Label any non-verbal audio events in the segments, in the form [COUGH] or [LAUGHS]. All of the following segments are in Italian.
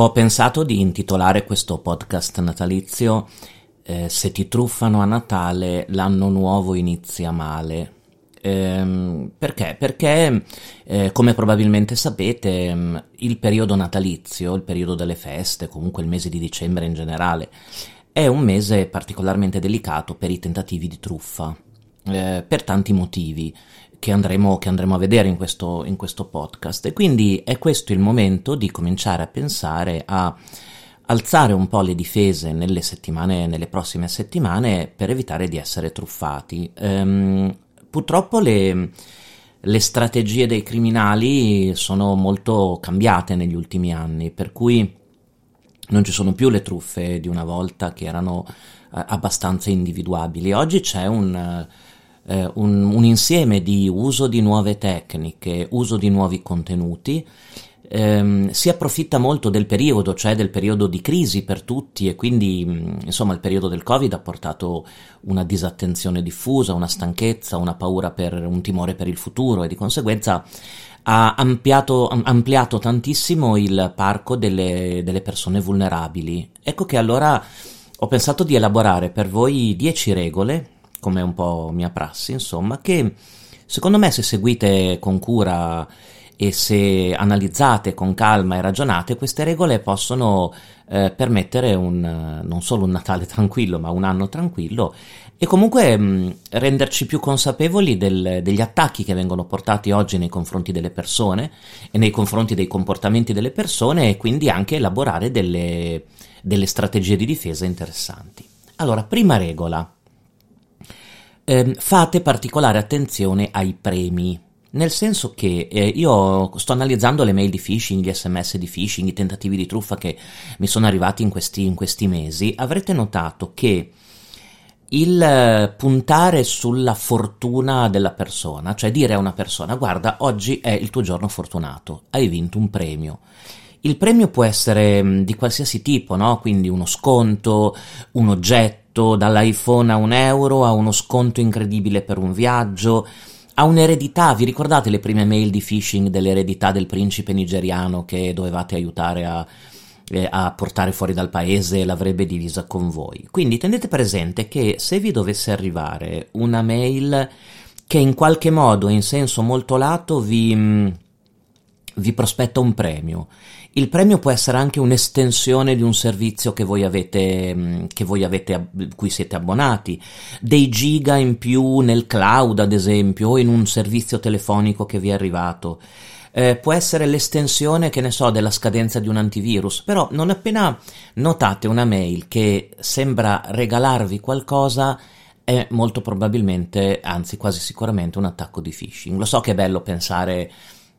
Ho pensato di intitolare questo podcast natalizio eh, Se ti truffano a Natale, l'anno nuovo inizia male. Ehm, perché? Perché, eh, come probabilmente sapete, mm, il periodo natalizio, il periodo delle feste, comunque il mese di dicembre in generale, è un mese particolarmente delicato per i tentativi di truffa, eh, per tanti motivi che andremo, che andremo a vedere in questo, in questo podcast. E quindi è questo il momento di cominciare a pensare a alzare un po' le difese nelle settimane, nelle prossime settimane per evitare di essere truffati. Ehm, purtroppo le, le, strategie dei criminali sono molto cambiate negli ultimi anni, per cui non ci sono più le truffe di una volta che erano eh, abbastanza individuabili. Oggi c'è un eh, un, un, insieme di uso di nuove tecniche, uso di nuovi contenuti. Ehm, si approfitta molto del periodo, cioè del periodo di crisi per tutti e quindi insomma il periodo del Covid ha portato una disattenzione diffusa, una stanchezza, una paura per un timore per il futuro e di conseguenza ha ampliato, ampliato tantissimo il parco delle, delle persone vulnerabili. Ecco che allora ho pensato di elaborare per voi 10 regole come un po' mia prassi, insomma, che secondo me se seguite con cura e se analizzate con calma e ragionate, queste regole possono eh, permettere un, non solo un Natale [LAUGHS] tranquillo, ma un anno tranquillo e comunque mh, renderci più consapevoli del, degli attacchi che vengono portati oggi nei confronti delle persone e nei confronti dei comportamenti delle persone e quindi anche elaborare delle, delle strategie di difesa interessanti. Allora, prima regola eh, fate particolare attenzione ai premi. Nel senso che eh, io sto analizzando le mail di phishing, gli sms di phishing, i tentativi di truffa che mi sono arrivati in questi, in questi mesi, avrete notato che il eh, puntare sulla fortuna della persona, cioè dire a una persona guarda oggi è il tuo giorno fortunato, hai vinto un premio. Il premio può essere mm, di qualsiasi tipo, no? quindi uno sconto, un oggetto, dall'iPhone a un euro a uno sconto incredibile per un viaggio, a un'eredità. Vi ricordate le prime mail di phishing dell'eredità del principe nigeriano che dovevate aiutare a, eh, a portare fuori dal paese e l'avrebbe divisa con voi? Quindi tenete presente che se vi dovesse arrivare una mail che in qualche modo, in senso molto lato, vi, mm, vi prospetta un premio il premio può essere anche un'estensione di un servizio che voi avete, mm, che voi avete, cui siete abbonati, dei giga in più nel cloud, ad esempio, o in un servizio telefonico che vi è arrivato. Eh, può essere l'estensione, che ne so, della scadenza di un antivirus, però non appena notate una mail che sembra regalarvi qualcosa, è molto probabilmente, anzi quasi sicuramente, un attacco di phishing. Lo so che è bello pensare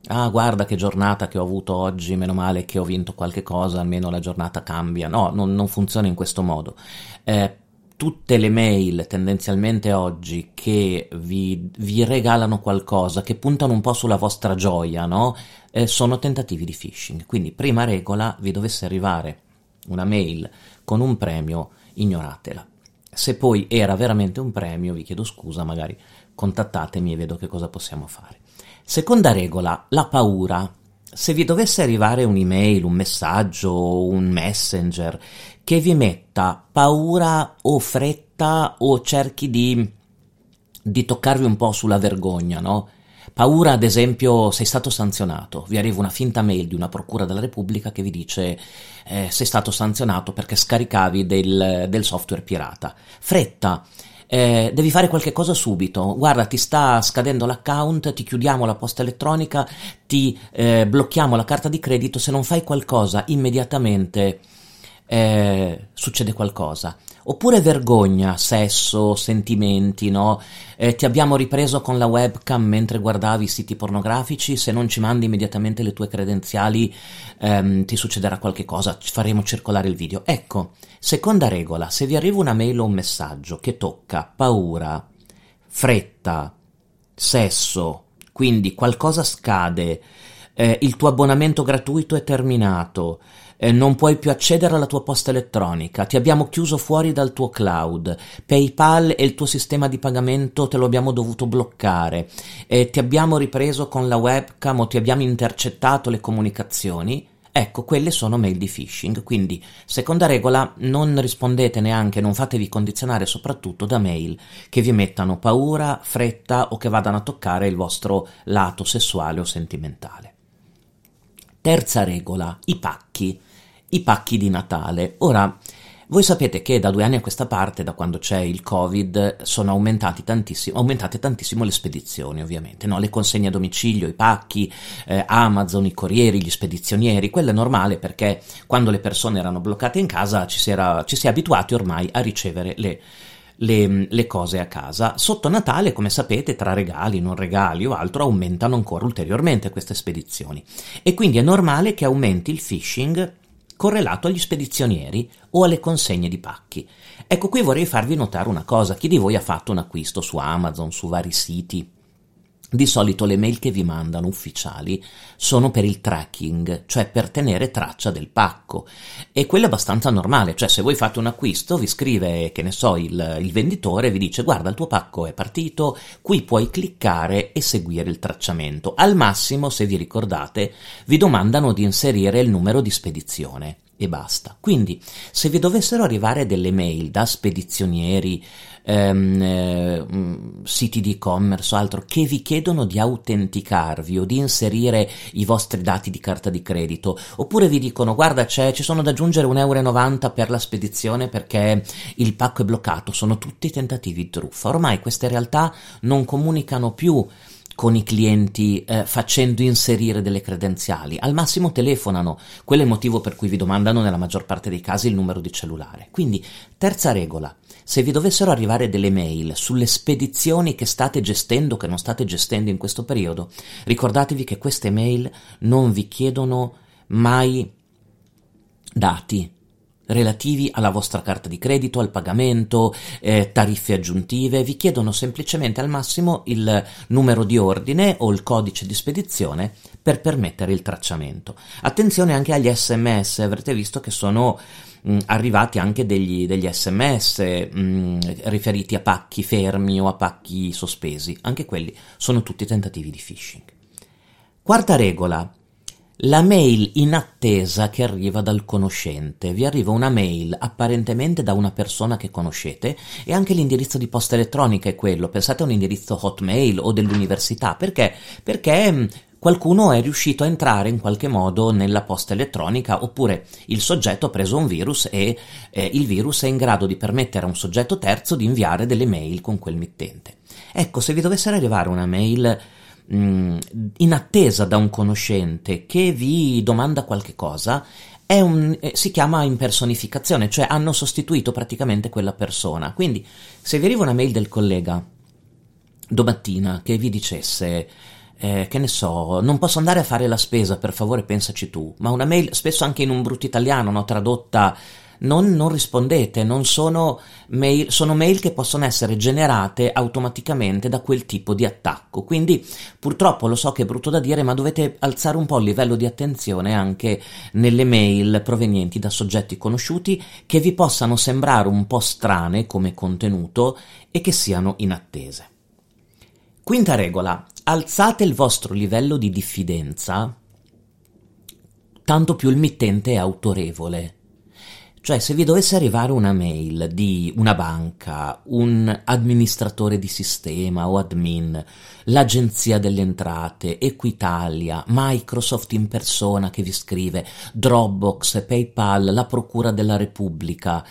ah guarda che giornata che ho avuto oggi, meno male che ho vinto qualche cosa, almeno la giornata cambia. No, non, non funziona in questo modo. Eh, tutte le mail tendenzialmente oggi che vi, vi, regalano qualcosa, che puntano un po' sulla vostra gioia, no? Eh, sono tentativi di phishing. Quindi, prima regola, vi dovesse arrivare una mail con un premio, ignoratela. Se poi era veramente un premio, vi chiedo scusa, magari contattatemi e vedo che cosa possiamo fare. Seconda regola, la paura. Se vi dovesse arrivare un'email, un messaggio, un messenger che vi metta paura o fretta o cerchi di, di toccarvi un po' sulla vergogna, no? Paura, ad esempio, sei stato sanzionato, vi arriva una finta mail di una procura della Repubblica che vi dice eh, sei stato sanzionato perché scaricavi del, del software pirata. Fretta, eh, devi fare qualche cosa subito, guarda ti sta scadendo l'account, ti chiudiamo la posta elettronica, ti eh, blocchiamo la carta di credito, se non fai qualcosa immediatamente eh, succede qualcosa. Oppure vergogna, sesso, sentimenti, no? Eh, ti abbiamo ripreso con la webcam mentre guardavi siti pornografici, se non ci mandi immediatamente le tue credenziali ehm, ti succederà qualche cosa, faremo circolare il video. Ecco, seconda regola, se vi arriva una mail o un messaggio che tocca paura, fretta, sesso, quindi qualcosa scade, eh, il tuo abbonamento gratuito è terminato, eh, non puoi più accedere alla tua posta elettronica, ti abbiamo chiuso fuori dal tuo cloud, PayPal e il tuo sistema di pagamento te lo abbiamo dovuto bloccare, eh, ti abbiamo ripreso con la webcam o ti abbiamo intercettato le comunicazioni, Ecco, quelle sono mail di phishing, quindi seconda regola, non rispondete neanche, non fatevi condizionare soprattutto da mail che vi mettano paura, fretta o che vadano a toccare il vostro lato sessuale o sentimentale. Terza regola, i pacchi, i pacchi di Natale. Ora, voi sapete che da due anni a questa parte, da quando c'è il Covid, sono tantissimo, aumentate tantissimo le spedizioni, ovviamente, no? le consegne a domicilio, i pacchi, eh, Amazon, i corrieri, gli spedizionieri, quello è normale perché quando le persone erano bloccate in casa ci si, era, ci si è abituati ormai a ricevere le, le, le, cose a casa. Sotto Natale, come sapete, tra regali, non regali o altro, aumentano ancora ulteriormente queste spedizioni. E quindi è normale che aumenti il phishing correlato agli spedizionieri o alle consegne di pacchi. Ecco qui vorrei farvi notare una cosa, chi di voi ha fatto un acquisto su Amazon, su vari siti, di solito le mail che vi mandano ufficiali sono per il tracking, cioè per tenere traccia del pacco. E quello è abbastanza normale, cioè se voi fate un acquisto vi scrive, che ne so, il, il venditore vi dice guarda il tuo pacco è partito, qui puoi cliccare e seguire il tracciamento. Al massimo, se vi ricordate, vi domandano di inserire il numero di spedizione e basta. Quindi, se vi dovessero arrivare delle mail da spedizionieri, ehm, eh, mm, siti di e-commerce o altro che vi chiedono di autenticarvi o di inserire i vostri dati di carta di credito, oppure vi dicono guarda c'è, ci sono da aggiungere 1,90 euro per la spedizione perché il pacco è bloccato, sono tutti tentativi di truffa. Ormai queste realtà non comunicano più con i clienti eh, facendo inserire delle credenziali, al massimo telefonano, quello è il motivo per cui vi domandano nella maggior parte dei casi il numero di cellulare. Quindi, terza regola, se vi dovessero arrivare delle mail sulle spedizioni che state gestendo, che non state gestendo in questo periodo, ricordatevi che queste mail non vi chiedono mai dati, relativi alla vostra carta di credito, al pagamento, eh, tariffe aggiuntive, vi chiedono semplicemente al massimo il numero di ordine o il codice di spedizione per permettere il tracciamento. Attenzione anche agli sms, avrete visto che sono mh, arrivati anche degli, degli sms mh, riferiti a pacchi fermi o a pacchi sospesi, anche quelli sono tutti tentativi di phishing. Quarta regola, la mail in attesa che arriva dal conoscente. Vi arriva una mail apparentemente da una persona che conoscete e anche l'indirizzo di posta elettronica è quello. Pensate a un indirizzo hotmail o dell'università. Perché? Perché mm, qualcuno è riuscito a entrare in qualche modo nella posta elettronica oppure il soggetto ha preso un virus e eh, il virus è in grado di permettere a un soggetto terzo di inviare delle mail con quel mittente. Ecco, se vi dovesse arrivare una mail in attesa da un conoscente che vi domanda qualche cosa, un, eh, si chiama impersonificazione, cioè hanno sostituito praticamente quella persona. Quindi, se vi arriva una mail del collega domattina che vi dicesse eh, che ne so, non posso andare a fare la spesa, per favore pensaci tu, ma una mail spesso anche in un brutto italiano, no, tradotta non, non rispondete, non sono mail, sono mail che possono essere generate automaticamente da quel tipo di attacco. Quindi purtroppo lo so che è brutto da dire, ma dovete alzare un po' il livello di attenzione anche nelle mail provenienti da soggetti conosciuti che vi possano sembrare un po' strane come contenuto e che siano inattese. Quinta regola, alzate il vostro livello di diffidenza tanto più il mittente è autorevole. Cioè, se vi dovesse arrivare una mail di una banca, un amministratore di sistema o admin, l'Agenzia delle Entrate, Equitalia, Microsoft in persona che vi scrive, Dropbox, PayPal, la Procura della Repubblica,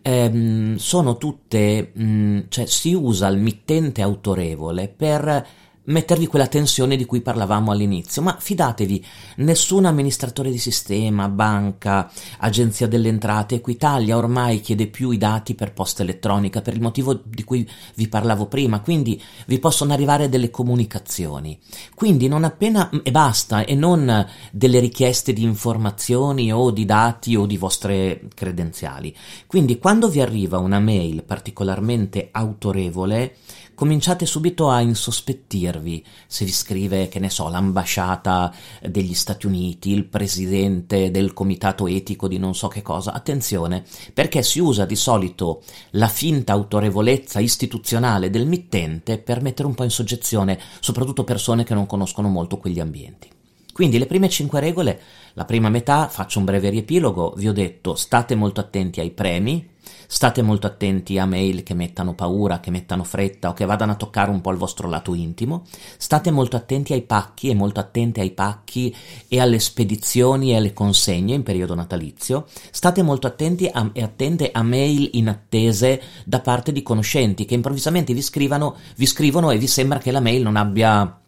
ehm, sono tutte, mh, mm, cioè si usa il mittente autorevole per mettervi quella tensione di cui parlavamo all'inizio, ma fidatevi, nessun amministratore di sistema, banca, agenzia delle entrate, Equitalia ormai chiede più i dati per posta elettronica per il motivo di cui vi parlavo prima, quindi vi possono arrivare delle comunicazioni. Quindi non appena e basta e non delle richieste di informazioni o di dati o di vostre credenziali. Quindi quando vi arriva una mail particolarmente autorevole, cominciate subito a insospettirvi se vi scrive, che ne so, l'ambasciata degli Stati Uniti, il presidente del comitato etico di non so che cosa. Attenzione, perché si usa di solito la finta autorevolezza istituzionale del mittente per mettere un po' in soggezione soprattutto persone che non conoscono molto quegli ambienti. Quindi le prime cinque regole, la prima metà, faccio un breve riepilogo, vi ho detto state molto attenti ai premi, state molto attenti a mail che mettano paura, che mettano fretta o che vadano a toccare un po' il vostro lato intimo, state molto attenti ai pacchi e molto attenti ai pacchi e alle spedizioni e alle consegne in periodo natalizio, state molto attenti a, e attente a mail inattese da parte di conoscenti che improvvisamente vi scrivano, vi scrivono e vi sembra che la mail non abbia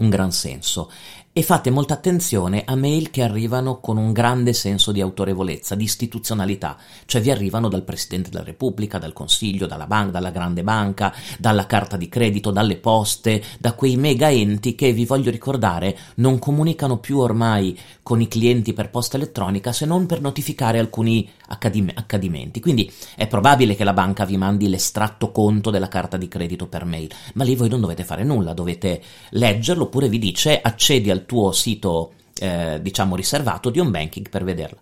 un gran senso e fate molta attenzione a mail che arrivano con un grande senso di autorevolezza, di istituzionalità, cioè vi arrivano dal Presidente della Repubblica, dal Consiglio, dalla banca, dalla grande banca, dalla carta di credito, dalle poste, da quei mega enti che, vi voglio ricordare, non comunicano più ormai con i clienti per posta elettronica se non per notificare alcuni accadim- accadimenti. Quindi è probabile che la banca vi mandi l'estratto conto della carta di credito per mail, ma lì voi non dovete fare nulla, dovete leggerlo oppure vi dice accedi al tuo sito eh, diciamo riservato di home banking per vederlo.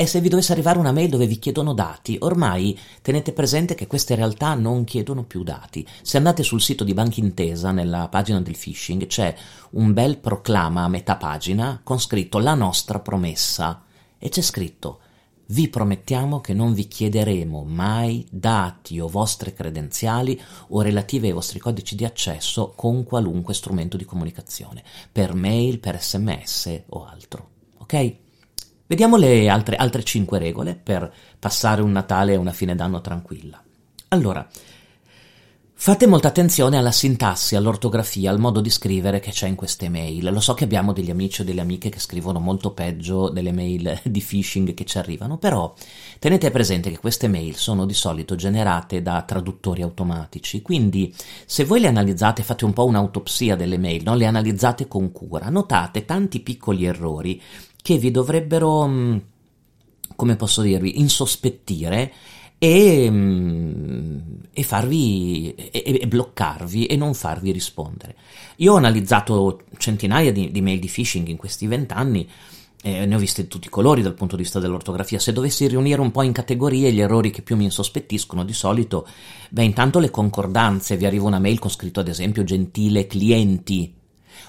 E se vi dovesse arrivare una mail dove vi chiedono dati, ormai tenete presente che queste realtà non chiedono più dati. Se andate sul sito di Banca Intesa, nella pagina del phishing, c'è un bel proclama a metà pagina con scritto la nostra promessa e c'è scritto vi promettiamo che non vi chiederemo mai dati o vostre credenziali o relative ai vostri codici di accesso con qualunque strumento di comunicazione, per mail, per sms o altro. Ok? Vediamo le altre, altre 5 regole per passare un Natale e una fine d'anno tranquilla. Allora, fate molta attenzione alla sintassi, all'ortografia, al modo di scrivere che c'è in queste mail. Lo so che abbiamo degli amici o delle amiche che scrivono molto peggio delle mail [LAUGHS] di phishing che ci arrivano, però tenete presente che queste mail sono di solito generate da traduttori automatici, quindi se voi le analizzate, fate un po' un'autopsia delle mail, no? le analizzate con cura, notate tanti piccoli errori che vi dovrebbero, mm, come posso dirvi, insospettire e, mm, e farvi e, e, bloccarvi e non farvi rispondere. Io ho analizzato centinaia di, di mail di phishing in questi vent'anni. Eh, ne ho viste di tutti i colori dal punto di vista dell'ortografia. Se dovessi riunire un po' in categorie gli errori che più mi insospettiscono di solito, beh, intanto le concordanze. Vi arriva una mail con scritto ad esempio gentile clienti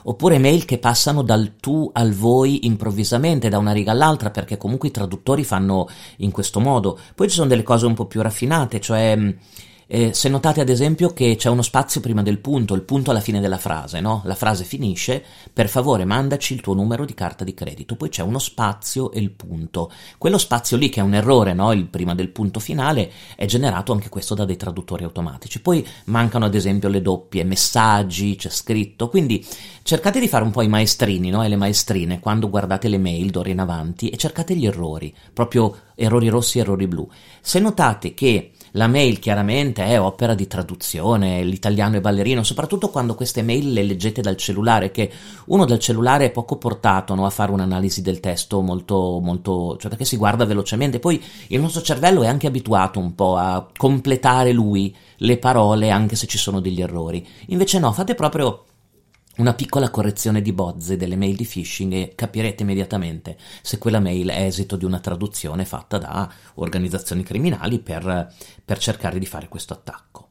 oppure mail che passano dal tu al voi improvvisamente da una riga all'altra perché comunque i traduttori fanno in questo modo. Poi ci sono delle cose un po' più raffinate, cioè eh, se notate ad esempio che c'è uno spazio prima del punto, il punto alla fine della frase, no? La frase finisce, per favore mandaci il tuo numero di carta di credito, poi c'è uno spazio e il punto. Quello spazio lì che è un errore, no? Il prima del punto finale è generato anche questo da dei traduttori automatici. Poi mancano ad esempio le doppie, messaggi, c'è scritto, quindi cercate di fare un po' i maestrini, no? E le maestrine quando guardate le mail d'ora in avanti e cercate gli errori, proprio errori rossi e errori blu. Se notate che la mail chiaramente è opera di traduzione, l'italiano è ballerino, soprattutto quando queste mail le leggete dal cellulare, che uno dal cellulare è poco portato no, a fare un'analisi del testo molto, molto, cioè perché si guarda velocemente, poi il nostro cervello è anche abituato un po' a completare lui le parole anche se ci sono degli errori. Invece no, fate proprio una piccola correzione di bozze delle mail di phishing e capirete immediatamente se quella mail è esito di una traduzione fatta da organizzazioni criminali per, per cercare di fare questo attacco.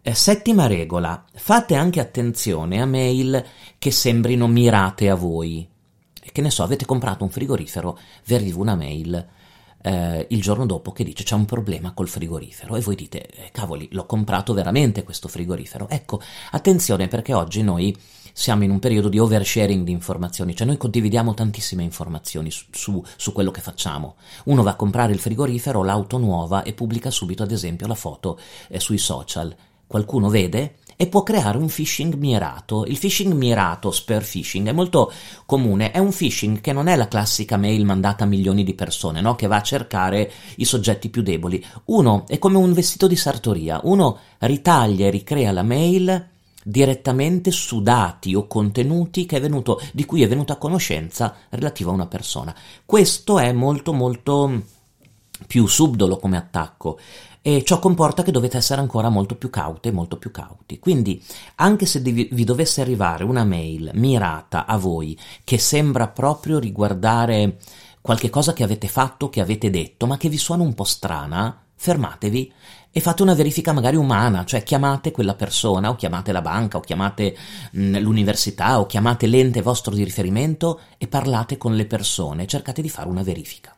Eh, settima regola, fate anche attenzione a mail che sembrino mirate a voi. Che ne so, avete comprato un frigorifero, vi arriva una mail eh, il giorno dopo che dice c'è un problema col frigorifero e voi dite eh, cavoli l'ho comprato veramente questo frigorifero ecco attenzione perché oggi noi siamo in un periodo di oversharing di informazioni, cioè noi condividiamo tantissime informazioni su, su, su, quello che facciamo. Uno va a comprare il frigorifero, l'auto nuova e pubblica subito ad esempio la foto eh, sui social. Qualcuno vede e può creare un phishing mirato. Il phishing mirato, spear phishing, è molto comune, è un phishing che non è la classica mail mandata a milioni di persone, no? che va a cercare i soggetti più deboli. Uno è come un vestito di sartoria, uno ritaglia e ricrea la mail direttamente su dati o contenuti venuto, di cui è venuta a conoscenza relativa a una persona. Questo è molto molto più subdolo come attacco e ciò comporta che dovete essere ancora molto più caute, molto più cauti. Quindi, anche se vi dovesse arrivare una mail mirata a voi che sembra proprio riguardare qualche cosa che avete fatto, che avete detto, ma che vi suona un po' strana, fermatevi e fate una verifica magari umana, cioè chiamate quella persona o chiamate la banca o chiamate mh, l'università o chiamate l'ente vostro di riferimento e parlate con le persone, cercate di fare una verifica.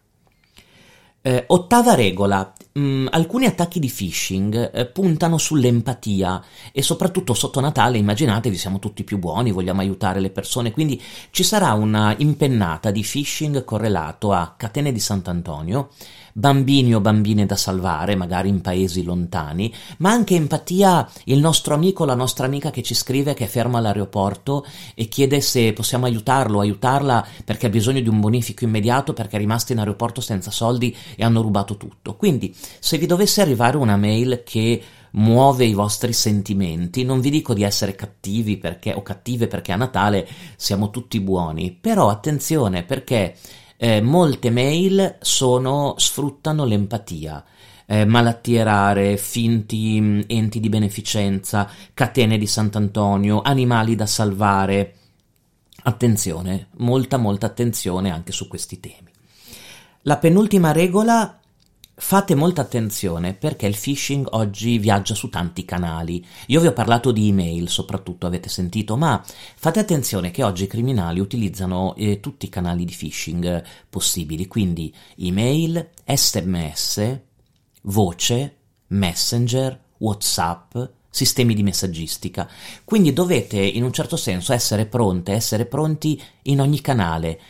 Eh, ottava regola. Mm, alcuni attacchi di phishing eh, puntano sull'empatia e soprattutto sotto Natale, immaginatevi, siamo tutti più buoni, vogliamo aiutare le persone, quindi ci sarà una impennata di phishing correlato a catene di Sant'Antonio bambini o bambine da salvare, magari in paesi lontani, ma anche empatia il nostro amico o la nostra amica che ci scrive che è fermo all'aeroporto e chiede se possiamo aiutarlo, aiutarla perché ha bisogno di un bonifico immediato perché è rimasto in aeroporto senza soldi e hanno rubato tutto. Quindi, se vi dovesse arrivare una mail che muove i vostri sentimenti. Non vi dico di essere cattivi perché, o cattive perché a Natale siamo tutti buoni, però attenzione perché eh, molte mail sono, sfruttano l'empatia. Eh, malattie rare, finti mm, enti di beneficenza, catene di Sant'Antonio, animali da salvare. Attenzione, molta molta attenzione anche su questi temi. La penultima regola Fate molta attenzione perché il phishing oggi viaggia su tanti canali. Io vi ho parlato di email, soprattutto avete sentito, ma fate attenzione che oggi i criminali utilizzano eh, tutti i canali di phishing eh, possibili, quindi email, sms, voce, messenger, whatsapp, sistemi di messaggistica. Quindi dovete in un certo senso essere pronte, essere pronti in ogni canale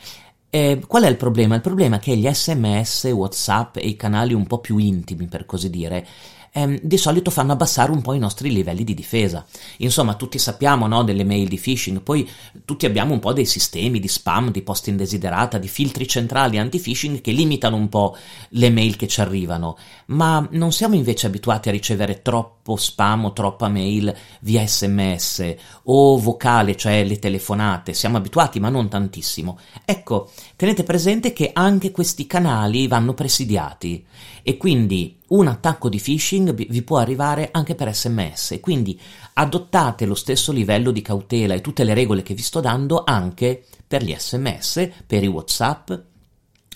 eh, qual è il problema? Il problema è che gli sms, whatsapp e i canali un po' più intimi, per così dire, ehm, di solito fanno abbassare un po' i nostri livelli di difesa. Insomma, tutti sappiamo no, delle mail di phishing, poi tutti abbiamo un po' dei sistemi di spam, di post indesiderata, di filtri centrali anti-phishing che limitano un po' le mail che ci arrivano, ma non siamo invece abituati a ricevere troppo spam o troppa mail via sms o vocale, cioè le telefonate, siamo abituati ma non tantissimo. Ecco, tenete presente che anche questi canali vanno presidiati e quindi un attacco di phishing vi può arrivare anche per sms, quindi adottate lo stesso livello di cautela e tutte le regole che vi sto dando anche per gli sms, per i whatsapp,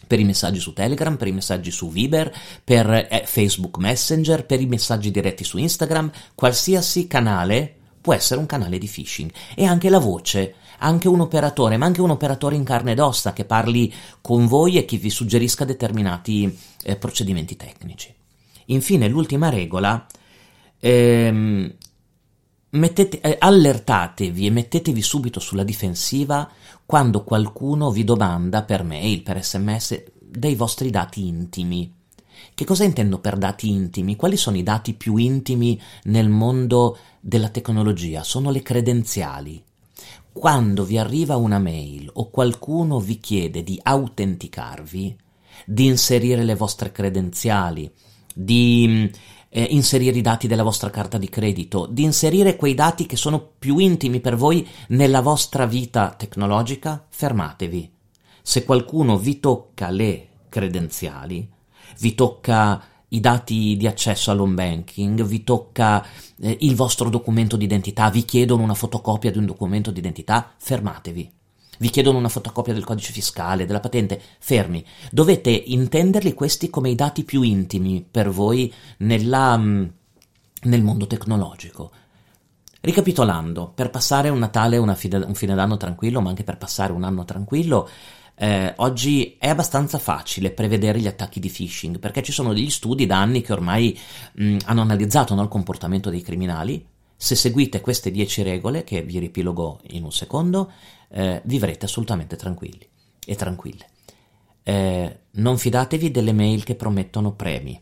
per i messaggi su Telegram, per i messaggi su Viber, per eh, Facebook Messenger, per i messaggi diretti su Instagram, qualsiasi canale può essere un canale di phishing. E anche la voce anche un operatore, ma anche un operatore in carne ed ossa che parli con voi e che vi suggerisca determinati eh, procedimenti tecnici. Infine, l'ultima regola, ehm, mettete, eh, allertatevi e mettetevi subito sulla difensiva quando qualcuno vi domanda per mail, per sms, dei vostri dati intimi. Che cosa intendo per dati intimi? Quali sono i dati più intimi nel mondo della tecnologia? Sono le credenziali. Quando vi arriva una mail o qualcuno vi chiede di autenticarvi, di inserire le vostre credenziali, di eh, inserire i dati della vostra carta di credito, di inserire quei dati che sono più intimi per voi nella vostra vita tecnologica, fermatevi. Se qualcuno vi tocca le credenziali, vi tocca i dati di accesso all'home banking, vi tocca eh, il vostro documento d'identità, vi chiedono una fotocopia di un documento d'identità, fermatevi. Vi chiedono una fotocopia del codice fiscale, della patente, fermi. Dovete intenderli questi come i dati più intimi per voi nella, mm, nel mondo tecnologico. Ricapitolando, per passare un Natale, un fine d'anno tranquillo, ma anche per passare un anno tranquillo, eh, oggi è abbastanza facile prevedere gli attacchi di phishing perché ci sono degli studi da anni che ormai mh, hanno analizzato no, il comportamento dei criminali. Se seguite queste 10 regole, che vi riepilogo in un secondo, eh, vivrete assolutamente tranquilli e tranquille. Eh, non fidatevi delle mail che promettono premi,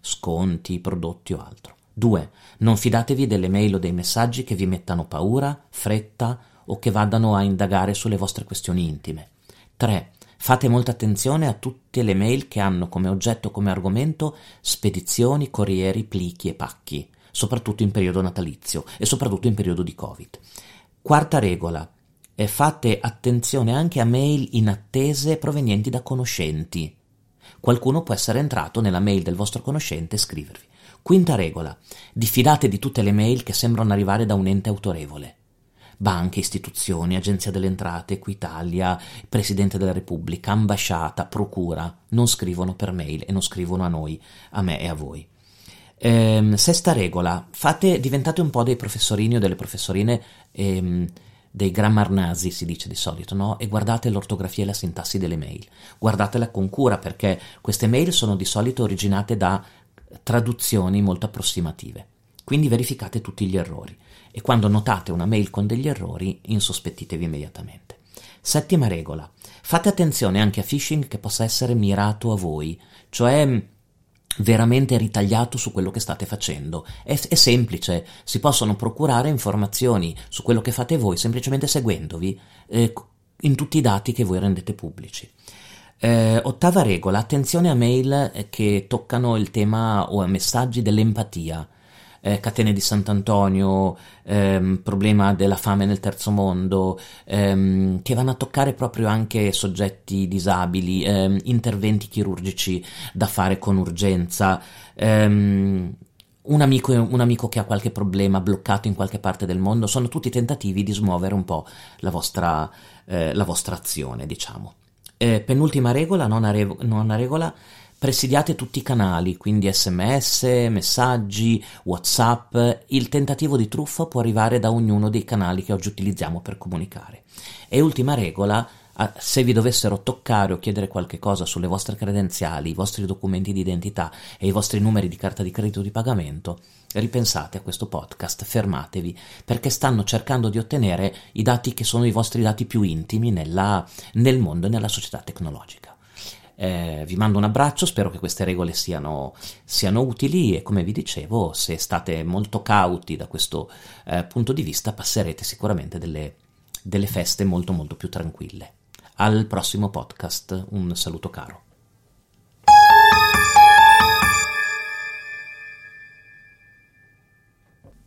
sconti, prodotti o altro. 2. Non fidatevi delle mail o dei messaggi che vi mettano paura, fretta o che vadano a indagare sulle vostre questioni intime. 3. Fate molta attenzione a tutte le mail che hanno come oggetto, come argomento spedizioni, corrieri, plichi e pacchi, soprattutto in periodo natalizio e soprattutto in periodo di Covid. Quarta regola. Fate attenzione anche a mail inattese provenienti da conoscenti. Qualcuno può essere entrato nella mail del vostro conoscente e scrivervi. Quinta regola. Diffidate di tutte le mail che sembrano arrivare da un ente autorevole banche, istituzioni, Agenzia delle Entrate, Equitalia, Presidente della Repubblica, ambasciata, procura, non scrivono per mail e non scrivono a noi, a me e a voi. Ehm, sesta regola, fate, diventate un po' dei professorini o delle professorine ehm, dei grammar nasi, si dice di solito, no? E guardate l'ortografia e la sintassi delle mail. Guardatela con cura perché queste mail sono di solito originate da traduzioni molto approssimative. Quindi verificate tutti gli errori e quando notate una mail con degli errori insospettitevi immediatamente. Settima regola. Fate attenzione anche a phishing che possa essere mirato a voi, cioè veramente ritagliato su quello che state facendo. È, è, semplice, si possono procurare informazioni su quello che fate voi semplicemente seguendovi eh, in tutti i dati che voi rendete pubblici. Eh, ottava regola, attenzione a mail eh, che toccano il tema o a messaggi dell'empatia eh, catene di Sant'Antonio, ehm, problema della fame nel terzo mondo, ehm, che vanno a toccare proprio anche soggetti disabili, ehm, interventi chirurgici da fare con urgenza. Ehm, un amico, un amico, che ha qualche problema bloccato in qualche parte del mondo, sono tutti tentativi di smuovere un po' la vostra, eh, la vostra azione, diciamo. Eh, penultima regola, nona, re- nona regola, presidiate tutti i canali, quindi sms, messaggi, whatsapp, il tentativo di truffa può arrivare da ognuno dei canali che oggi utilizziamo per comunicare. E ultima regola, se vi dovessero toccare o chiedere qualche cosa sulle vostre credenziali, i vostri documenti di identità e i vostri numeri di carta di credito di pagamento, ripensate a questo podcast, fermatevi, perché stanno cercando di ottenere i dati che sono i vostri dati più intimi nella, nel mondo e nella società tecnologica. Eh, vi mando un abbraccio, spero che queste regole siano, siano, utili e come vi dicevo, se state molto cauti da questo eh, punto di vista, passerete sicuramente delle, delle feste molto molto più tranquille. Al prossimo podcast, un saluto caro.